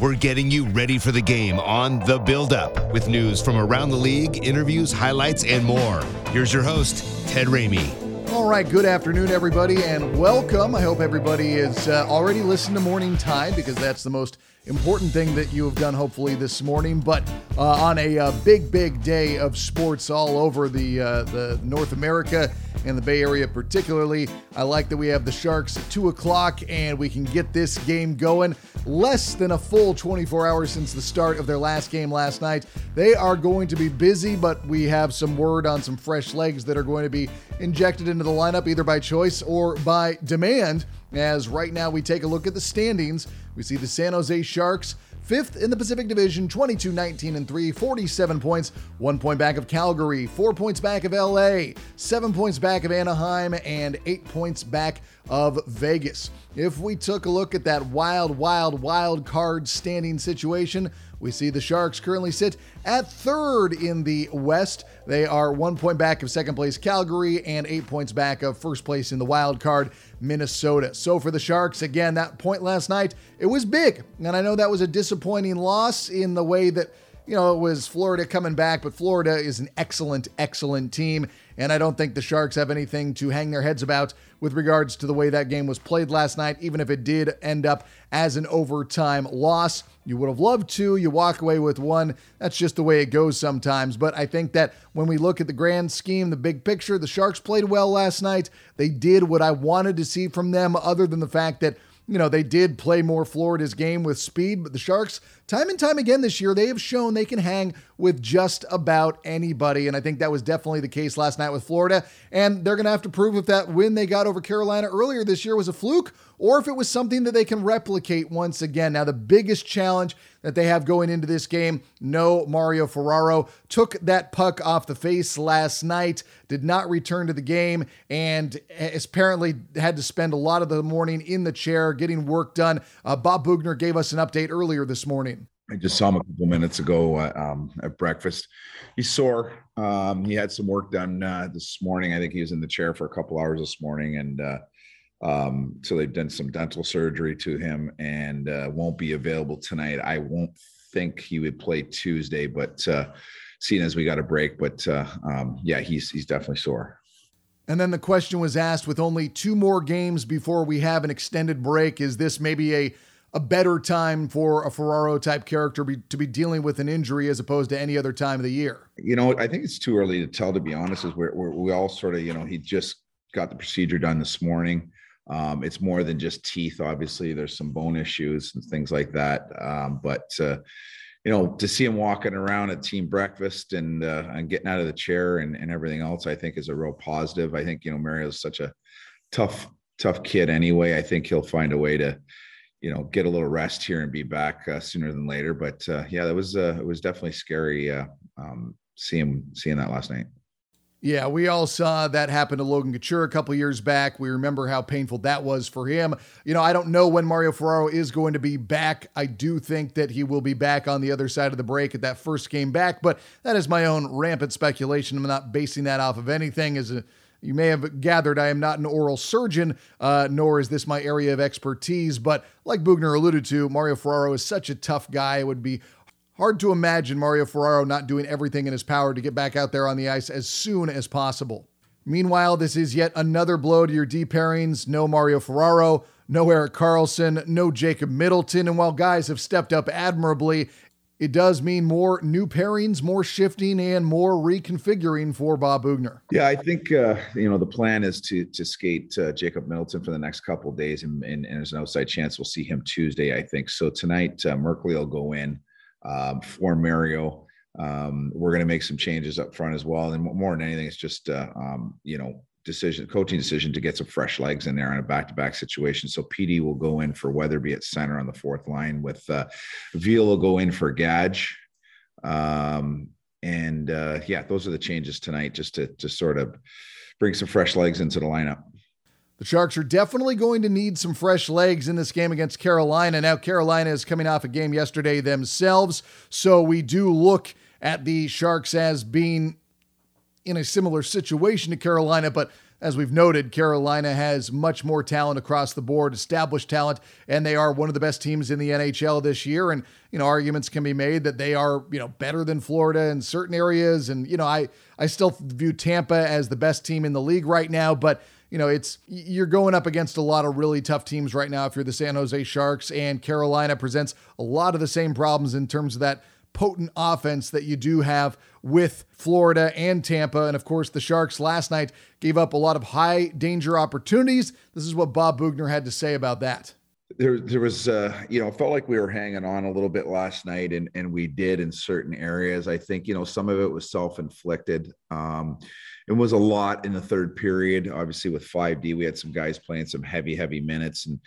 We're getting you ready for the game on The Build Up with news from around the league, interviews, highlights, and more. Here's your host, Ted Ramey. All right, good afternoon, everybody, and welcome. I hope everybody is uh, already listening to Morning Tide because that's the most important thing that you have done, hopefully, this morning. But uh, on a uh, big, big day of sports all over the uh, the North America and the Bay Area, particularly, I like that we have the Sharks at two o'clock and we can get this game going. Less than a full 24 hours since the start of their last game last night. They are going to be busy, but we have some word on some fresh legs that are going to be injected into the lineup either by choice or by demand. As right now we take a look at the standings, we see the San Jose Sharks fifth in the Pacific Division, 22 19 and 3, 47 points, one point back of Calgary, four points back of LA, seven points back of Anaheim, and eight points back of Vegas. If we took a look at that wild, wild, wild card standing situation, we see the Sharks currently sit at third in the West. They are one point back of second place Calgary and eight points back of first place in the wild card Minnesota. So for the Sharks, again, that point last night, it was big. And I know that was a disappointing loss in the way that, you know, it was Florida coming back, but Florida is an excellent, excellent team. And I don't think the Sharks have anything to hang their heads about with regards to the way that game was played last night, even if it did end up as an overtime loss. You would have loved two. You walk away with one. That's just the way it goes sometimes. But I think that when we look at the grand scheme, the big picture, the Sharks played well last night. They did what I wanted to see from them, other than the fact that you know, they did play more Florida's game with speed, but the Sharks, time and time again this year, they have shown they can hang with just about anybody. And I think that was definitely the case last night with Florida. And they're going to have to prove if that win they got over Carolina earlier this year was a fluke or if it was something that they can replicate once again. Now, the biggest challenge that they have going into this game, no Mario Ferraro took that puck off the face last night, did not return to the game, and apparently had to spend a lot of the morning in the chair getting work done. Uh, Bob Boughner gave us an update earlier this morning. I just saw him a couple minutes ago uh, um, at breakfast. He's sore. Um, he had some work done uh, this morning. I think he was in the chair for a couple hours this morning, and uh, um, so they've done some dental surgery to him, and uh, won't be available tonight. I won't think he would play Tuesday, but uh, seeing as we got a break, but uh, um, yeah, he's he's definitely sore. And then the question was asked: with only two more games before we have an extended break, is this maybe a a better time for a Ferraro type character be, to be dealing with an injury as opposed to any other time of the year? You know, I think it's too early to tell. To be honest, is where we all sort of, you know, he just got the procedure done this morning. Um, it's more than just teeth. Obviously, there's some bone issues and things like that. Um, but uh, you know, to see him walking around at team breakfast and uh, and getting out of the chair and, and everything else, I think is a real positive. I think you know Mario's such a tough tough kid anyway. I think he'll find a way to you know get a little rest here and be back uh, sooner than later. But uh, yeah, that was uh, it was definitely scary uh, um, seeing seeing that last night. Yeah, we all saw that happen to Logan Couture a couple years back. We remember how painful that was for him. You know, I don't know when Mario Ferraro is going to be back. I do think that he will be back on the other side of the break at that first game back, but that is my own rampant speculation. I'm not basing that off of anything. As a, you may have gathered, I am not an oral surgeon, uh, nor is this my area of expertise. But like Boughner alluded to, Mario Ferraro is such a tough guy. It would be Hard to imagine Mario Ferraro not doing everything in his power to get back out there on the ice as soon as possible. Meanwhile, this is yet another blow to your D pairings. No Mario Ferraro, no Erik Karlsson, no Jacob Middleton. And while guys have stepped up admirably, it does mean more new pairings, more shifting, and more reconfiguring for Bob Boughner. Yeah, I think uh, you know the plan is to to skate uh, Jacob Middleton for the next couple days, and, and, and, there's an outside chance we'll see him Tuesday. I think so. Tonight, uh, Merkley will go in um, for Mario. Um, we're going to make some changes up front as well. And more than anything, it's just, uh, um, you know, decision, coaching decision to get some fresh legs in there on a back-to-back situation. So PD will go in for Weatherby at center on the fourth line with uh, Viel will go in for Gadge. Um, and uh, yeah, those are the changes tonight, just to to sort of bring some fresh legs into the lineup. The Sharks are definitely going to need some fresh legs in this game against Carolina. Now, Carolina is coming off a game yesterday themselves, so we do look at the Sharks as being in a similar situation to Carolina, but as we've noted, Carolina has much more talent across the board, established talent, and they are one of the best teams in the NHL this year. And, you know, arguments can be made that they are, you know, better than Florida in certain areas. And, you know, I, I still view Tampa as the best team in the league right now, but you know, it's you're going up against a lot of really tough teams right now if you're the San Jose Sharks, and Carolina presents a lot of the same problems in terms of that potent offense that you do have with Florida and Tampa. And of course, the Sharks last night gave up a lot of high danger opportunities. This is what Bob Boughner had to say about that. There, there was, uh, you know, felt like we were hanging on a little bit last night, and and we did in certain areas. I think, you know, some of it was self inflicted. Um, it was a lot in the third period. Obviously, with 5D, we had some guys playing some heavy, heavy minutes, and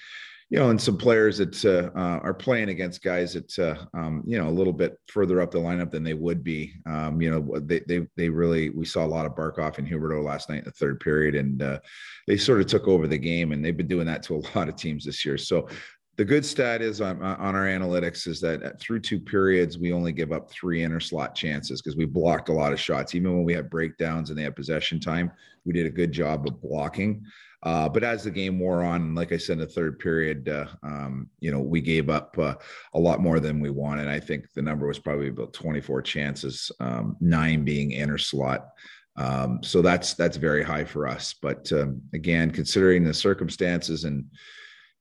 you know, and some players that uh, uh, are playing against guys that uh, um, you know a little bit further up the lineup than they would be. Um, you know, they they they really we saw a lot of Barkov and Huberdeau last night in the third period, and uh, they sort of took over the game, and they've been doing that to a lot of teams this year. So the good stat is on, on our analytics is that through two periods we only give up three inner slot chances because we blocked a lot of shots even when we had breakdowns and they had possession time we did a good job of blocking uh, but as the game wore on, like I said in the third period, uh, um, you know, we gave up uh, a lot more than we wanted. I think the number was probably about 24 chances, um, nine being inner slot. Um, so that's that's very high for us. But um, again, considering the circumstances and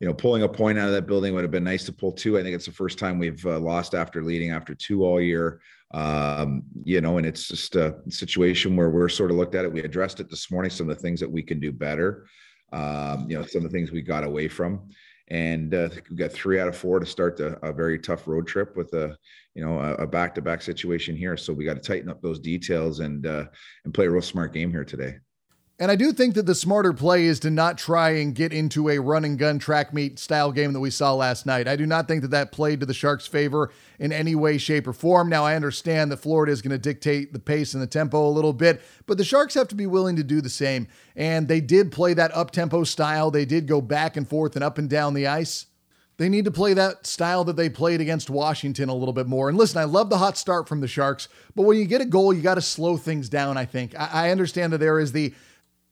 you know, pulling a point out of that building would have been nice to pull two. I think it's the first time we've uh, lost after leading after two all year. Um, you know, and it's just a situation where we're sort of looked at it. We addressed it this morning, some of the things that we can do better um, you know, some of the things we got away from. And uh, we got three out of four to start the, a very tough road trip with a, you know, a back to back situation here. So we got to tighten up those details and uh, and play a real smart game here today. And I do think that the smarter play is to not try and get into a run and gun track meet style game that we saw last night. I do not think that that played to the Sharks' favor in any way, shape, or form. Now, I understand that Florida is going to dictate the pace and the tempo a little bit, but the Sharks have to be willing to do the same. And they did play that up tempo style. They did go back and forth and up and down the ice. They need to play that style that they played against Washington a little bit more. And listen, I love the hot start from the Sharks, but when you get a goal, you got to slow things down, I think. I, understand that there is the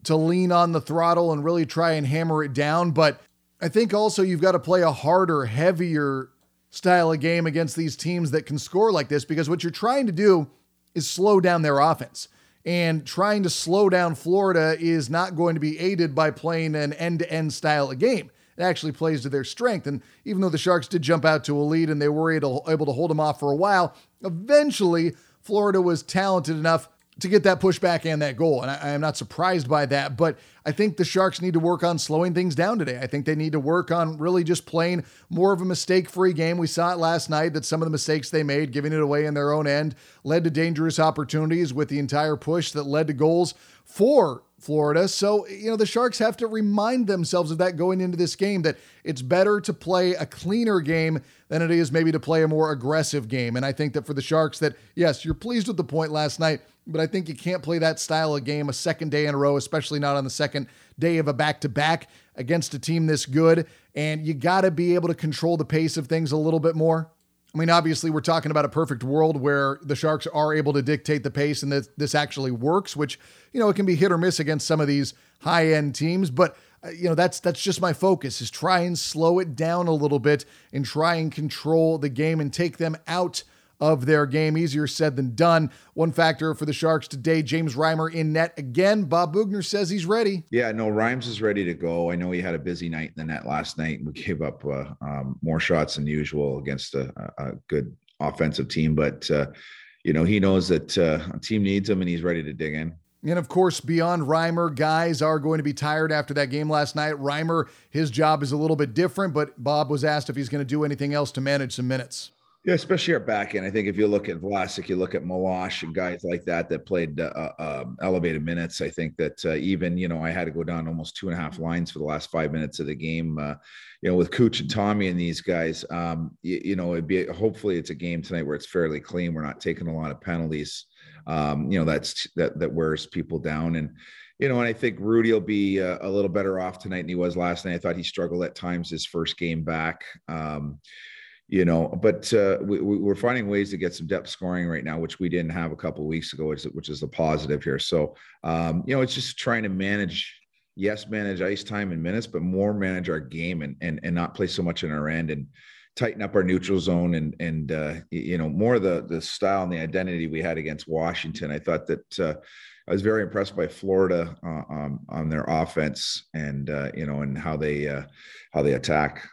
to lean on the throttle and really try and hammer it down. But I think also you've got to play a harder, heavier style of game against these teams that can score like this because what you're trying to do is slow down their offense. And trying to slow down Florida is not going to be aided by playing an end to end style of game. It actually plays to their strength. And even though the Sharks did jump out to a lead and they were able to hold them off for a while, eventually Florida was talented enough to get that pushback and that goal. And I, I, am not surprised by that, but I think the Sharks need to work on slowing things down today. I think they need to work on really just playing more of a mistake free game. We saw it last night that some of the mistakes they made, giving it away in their own end, led to dangerous opportunities with the entire push that led to goals for Florida. So, you know, the Sharks have to remind themselves of that going into this game that it's better to play a cleaner game than it is maybe to play a more aggressive game. And I think that for the Sharks that yes, you're pleased with the point last night, but I think you can't play that style of game a second day in a row, especially not on the second day of a back-to-back against a team this good, and you got to be able to control the pace of things a little bit more. I mean, obviously, we're talking about a perfect world where the Sharks are able to dictate the pace and that this actually works, which, you know, it can be hit or miss against some of these high end teams. But, uh, you know, that's that's just my focus is try and slow it down a little bit and try and control the game and take them out of their game. Easier said than done. One factor for the Sharks today, James Reimer in net again. Bob Boughner says he's ready. Yeah, no, Rhymes is ready to go. I know he had a busy night in the net last night. We gave up uh, um, more shots than usual against a, a good offensive team, but uh, you know he knows that uh, a team needs him and he's ready to dig in. And of course, beyond Reimer, guys are going to be tired after that game last night. Reimer, his job is a little bit different, but Bob was asked if he's going to do anything else to manage some minutes Yeah, especially our back end. I think if you look at Vlasic, you look at Meloche and guys like that that played uh, uh, elevated minutes. I think that uh, even you know I had to go down almost two and a half lines for the last five minutes of the game. Uh, you know, with Cooch and Tommy and these guys, um, you, you, know, it'd be hopefully it's a game tonight where it's fairly clean. We're not taking a lot of penalties. Um, you know, that's that that wears people down and you know, and I think Rudy will be a, uh, a, little better off tonight than he was last night. I thought he struggled at times his first game back. Um, you know, but uh, we, are finding ways to get some depth scoring right now, which we didn't have a couple weeks ago, which, which is the positive here. So, um, you know, it's just trying to manage, yes, manage ice time and minutes, but more manage our game and and and not play so much in our end and tighten up our neutral zone and and uh, you know more the the style and the identity we had against Washington. I thought that. Uh, I was very impressed by Florida uh, um, on their offense and uh, you know and how they uh, how they attack.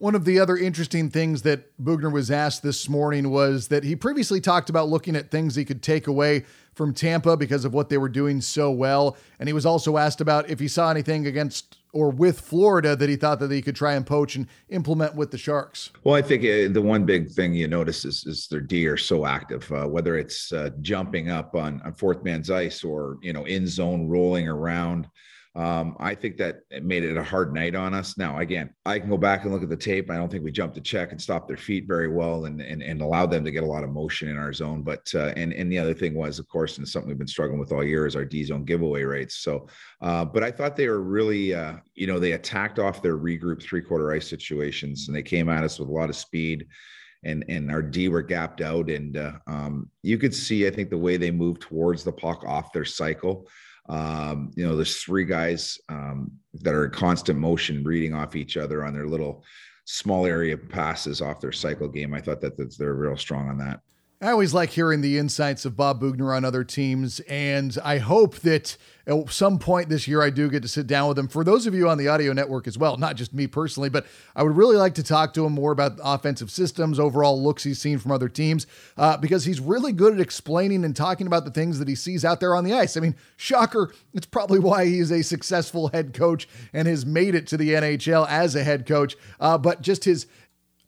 One of the other interesting things that Boughner was asked this morning was that he previously talked about looking at things he could take away from Tampa because of what they were doing so well. And he was also asked about if he saw anything against or with Florida that he thought that he could try and poach and implement with the Sharks. Well, I think uh, the one big thing you notice is, is their D are so active, uh, whether it's uh, jumping up on, on fourth man's ice or, you know, in zone rolling around. Um, I think that it made it a hard night on us. Now, again, I can go back and look at the tape. I don't think we jumped the check and stopped their feet very well and and, and allowed them to get a lot of motion in our zone. But uh, and and the other thing was, of course, and something we've been struggling with all year is our D zone giveaway rates. So, uh, but I thought they were really, uh, you know, they attacked off their regroup three quarter ice situations and they came at us with a lot of speed and and our D were gapped out, and uh, um, you could see I think the way they moved towards the puck off their cycle. Um, you know, there's three guys um, that are in constant motion, reading off each other on their little small area passes off their cycle game. I thought that they're real strong on that. I always like hearing the insights of Bob Boughner on other teams, and I hope that at some point this year I do get to sit down with him. For those of you on the audio network as well, not just me personally, but I would really like to talk to him more about offensive systems, overall looks he's seen from other teams, uh, because he's really good at explaining and talking about the things that he sees out there on the ice. I mean, shocker, it's probably why he's a successful head coach and has made it to the NHL as a head coach, uh, but just his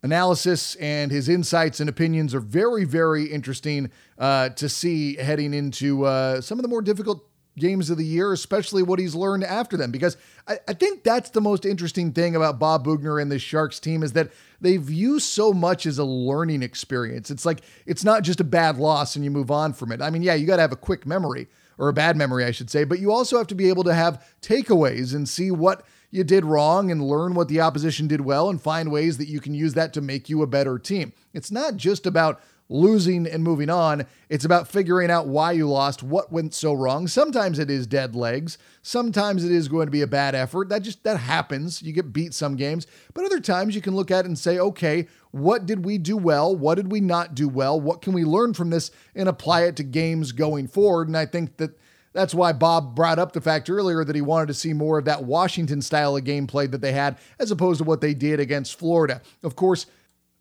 analysis and his insights and opinions are very, very interesting uh, to see heading into uh, some of the more difficult games of the year, especially what he's learned after them. Because I, I, think that's the most interesting thing about Bob Boughner and the Sharks team is that they view so much as a learning experience. It's like it's not just a bad loss and you move on from it. I mean, yeah, you got to have a quick memory or a bad memory, I should say, but you also have to be able to have takeaways and see what you did wrong and learn what the opposition did well and find ways that you can use that to make you a better team. It's not just about losing and moving on. It's about figuring out why you lost, what went so wrong. Sometimes it is dead legs. Sometimes it is going to be a bad effort. That just that happens. You get beat some games, but other times you can look at it and say, "Okay, what did we do well? What did we not do well? What can we learn from this and apply it to games going forward?" And I think that that's why Bob brought up the fact earlier that he wanted to see more of that Washington style of gameplay that they had as opposed to what they did against Florida. Of course,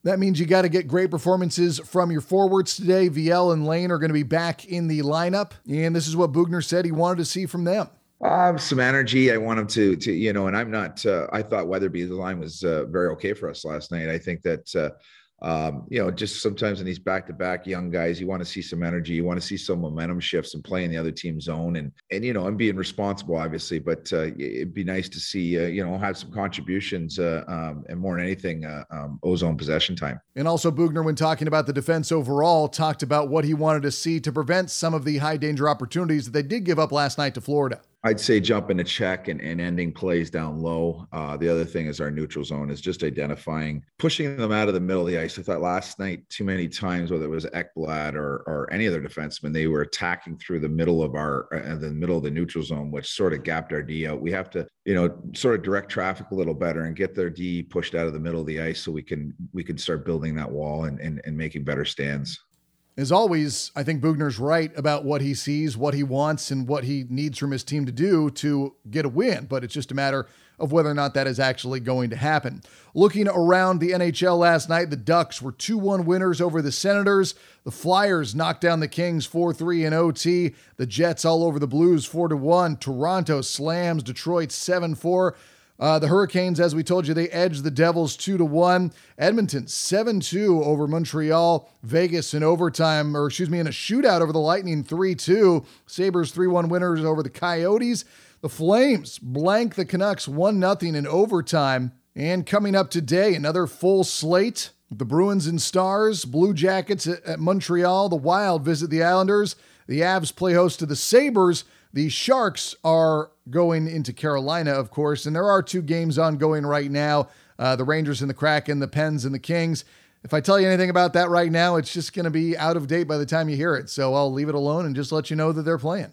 that means you got to get great performances from your forwards today. Viel and Lane are going to be back in the lineup, and this is what Boughner said he wanted to see from them. Uh, some energy. I want him to, to you know, and I'm not. Uh, I thought Weatherby's line was uh, very okay for us last night. I think that uh, um, you know, just sometimes in these back-to-back young guys, you want to see some energy, you want to see some momentum shifts and play in the other team's zone, and and you know, and being responsible, obviously. But uh, it'd be nice to see, uh, you know, have some contributions, uh, um, and more than anything, uh, um, ozone possession time. And also, Boughner, when talking about the defense overall, talked about what he wanted to see to prevent some of the high danger opportunities that they did give up last night to Florida. I'd say jumping a check and, and ending plays down low. Uh, the other thing is our neutral zone is just identifying, pushing them out of the middle of the ice. I thought last night too many times, whether it was Ekblad or or any other defenseman, they were attacking through the middle of our uh, the middle of the neutral zone, which sort of gapped our D out. We have to, you know, sort of direct traffic a little better and get their D pushed out of the middle of the ice so we can we can start building that wall and and, and making better stands. As always, I think Boughner's right about what he sees, what he wants, and what he needs from his team to do to get a win, but it's just a matter of whether or not that is actually going to happen. Looking around the NHL last night, the Ducks were 2 1 winners over the Senators. The Flyers knocked down the Kings 4 3 in OT. The Jets all over the Blues 4 1. Toronto slams Detroit 7 4. Uh, the Hurricanes, as we told you, they edged the Devils 2 to 1. Edmonton 7 2 over Montreal. Vegas in overtime, or excuse me, in a shootout over the Lightning 3 2. Sabres 3 1 winners over the Coyotes. The Flames blank the Canucks 1 0 in overtime. And coming up today, another full slate. The Bruins and Stars, Blue Jackets at Montreal. The Wild visit the Islanders. The Avs play host to the Sabres. The Sharks are going into Carolina, of course, and there are two games ongoing right now uh, the Rangers and the Kraken, the Pens and the Kings. If I tell you anything about that right now, it's just going to be out of date by the time you hear it. So I'll leave it alone and just let you know that they're playing.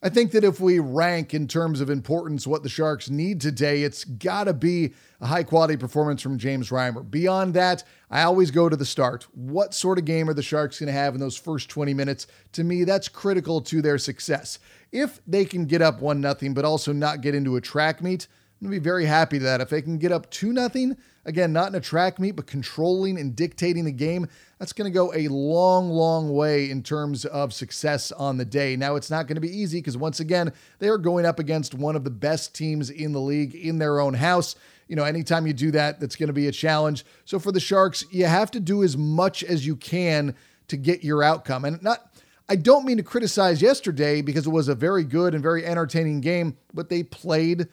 I think that if we rank in terms of importance what the Sharks need today, it's got to be a high quality performance from James Reimer. Beyond that, I always go to the start. What sort of game are the Sharks going to have in those first 20 minutes? To me, that's critical to their success. If they can get up 1 nothing, but also not get into a track meet, I'm to be very happy that. If they can get up 2 nothing, again, not in a track meet, but controlling and dictating the game, that's going to go a long, long way in terms of success on the day. Now, it's not going to be easy because, once again, they are going up against one of the best teams in the league in their own house. You know, anytime you do that, that's going to be a challenge. So, for the Sharks, you have to do as much as you can to get your outcome. And not, I don't mean to criticize yesterday because it was a very good and very entertaining game, but they played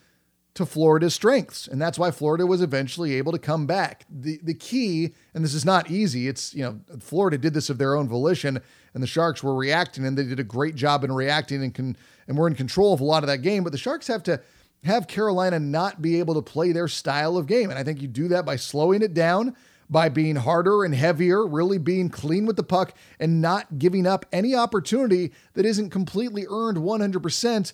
to Florida's strengths. And that's why Florida was eventually able to come back. The the key, and this is not easy, it's, you know, Florida did this of their own volition and the Sharks were reacting and they did a great job in reacting and can and were in control of a lot of that game, but the Sharks have to have Carolina not be able to play their style of game. And I think you do that by slowing it down, by being harder and heavier, really being clean with the puck and not giving up any opportunity that isn't completely earned 100%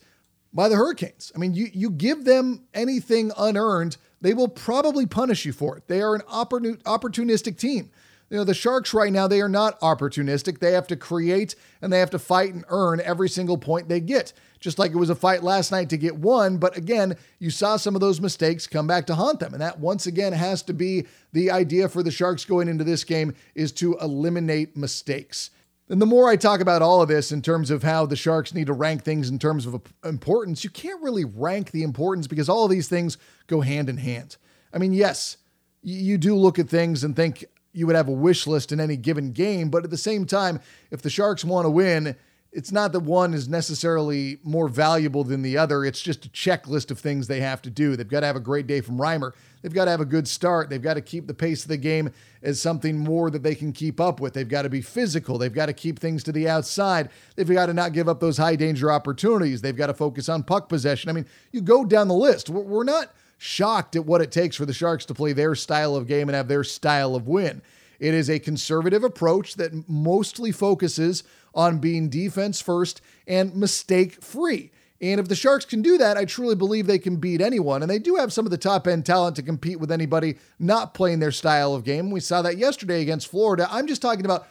by the Hurricanes. I mean, you you give them anything unearned, they will probably punish you for it. They are an opportunistic team. You know, the Sharks right now, they are not opportunistic. They have to create and they have to fight and earn every single point they get. Just like it was a fight last night to get one, but again, you saw some of those mistakes come back to haunt them. And that once again has to be the idea for the Sharks going into this game is to eliminate mistakes. And the more I talk about all of this in terms of how the Sharks need to rank things in terms of importance, you can't really rank the importance because all of these things go hand in hand. I mean, yes, you do look at things and think you would have a wish list in any given game, but at the same time, if the Sharks want to win, it's not that one is necessarily more valuable than the other. It's just a checklist of things they have to do. They've got to have a great day from Reimer. They've got to have a good start. They've got to keep the pace of the game as something more that they can keep up with. They've got to be physical. They've got to keep things to the outside. They've got to not give up those high danger opportunities. They've got to focus on puck possession. I mean, you go down the list. We're not shocked at what it takes for the Sharks to play their style of game and have their style of win. It is a conservative approach that mostly focuses on being defense first and mistake free. And if the Sharks can do that, I truly believe they can beat anyone. And they do have some of the top end talent to compete with anybody not playing their style of game. We saw that yesterday against Florida. I'm just talking about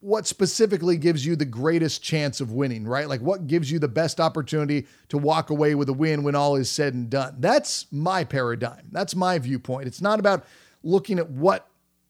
what specifically gives you the greatest chance of winning, right? Like what gives you the best opportunity to walk away with a win when all is said and done. That's my paradigm. That's my viewpoint. It's not about looking at what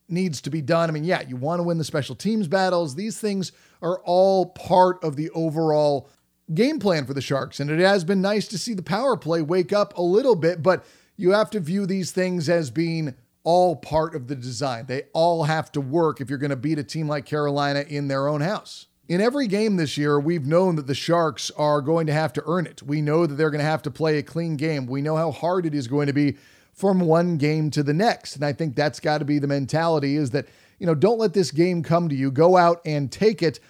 needs to be done. I mean, yeah, you want to win the special teams battles. These things are all part of the overall game plan for the Sharks. And it has been nice to see the power play wake up a little bit, but you have to view these things as being all part of the design. They all have to work if you're going to beat a team like Carolina in their own house. In every game this year, we've known that the Sharks are going to have to earn it. We know that they're going to have to play a clean game. We know how hard it is going to be from one game to the next. And I think that's got to be the mentality is that, you know, don't let this game come to you. Go out and take it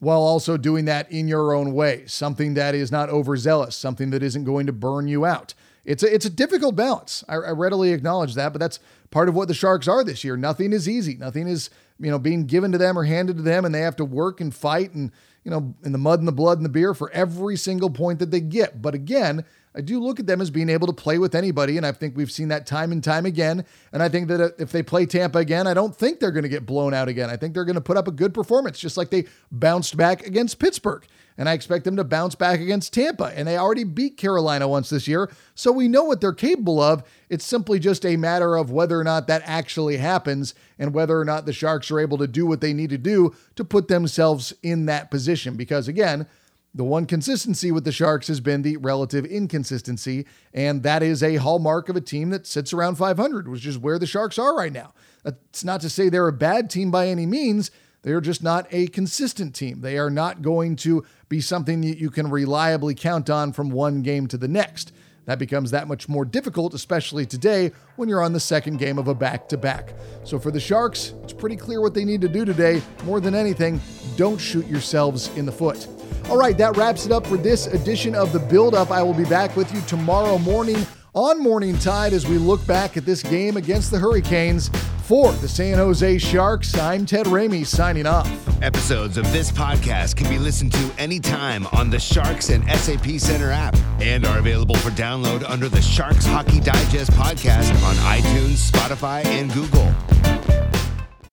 while also doing that in your own way, something that is not overzealous, something that isn't going to burn you out. It's a, it's a difficult balance. I, I readily acknowledge that, but that's part of what the Sharks are this year. Nothing is easy. Nothing is, you know, being given to them or handed to them, and they have to work and fight and, you know, in the mud and the blood and the beer for every single point that they get. But again, I do look at them as being able to play with anybody, and I think we've seen that time and time again. And I think that uh, if they play Tampa again, I don't think they're going to get blown out again. I think they're going to put up a good performance, just like they bounced back against Pittsburgh. And I expect them to bounce back against Tampa. And they already beat Carolina once this year, so we know what they're capable of. It's simply just a matter of whether or not that actually happens and whether or not the Sharks are able to do what they need to do to put themselves in that position. Because again, The one consistency with the Sharks has been the relative inconsistency, and that is a hallmark of a team that sits around 500, which is where the Sharks are right now. That's not to say they're a bad team by any means. They're just not a consistent team. They are not going to be something that you can reliably count on from one game to the next. That becomes that much more difficult, especially today when you're on the second game of a back to back. So for the Sharks, it's pretty clear what they need to do today. More than anything, don't shoot yourselves in the foot. All right, that wraps it up for this edition of the Build Up. I will be back with you tomorrow morning on Morning Tide as we look back at this game against the Hurricanes. For the San Jose Sharks, I'm Ted Ramey signing off. Episodes of this podcast can be listened to anytime on the Sharks and SAP Center app and are available for download under the Sharks Hockey Digest podcast on iTunes, Spotify, and Google.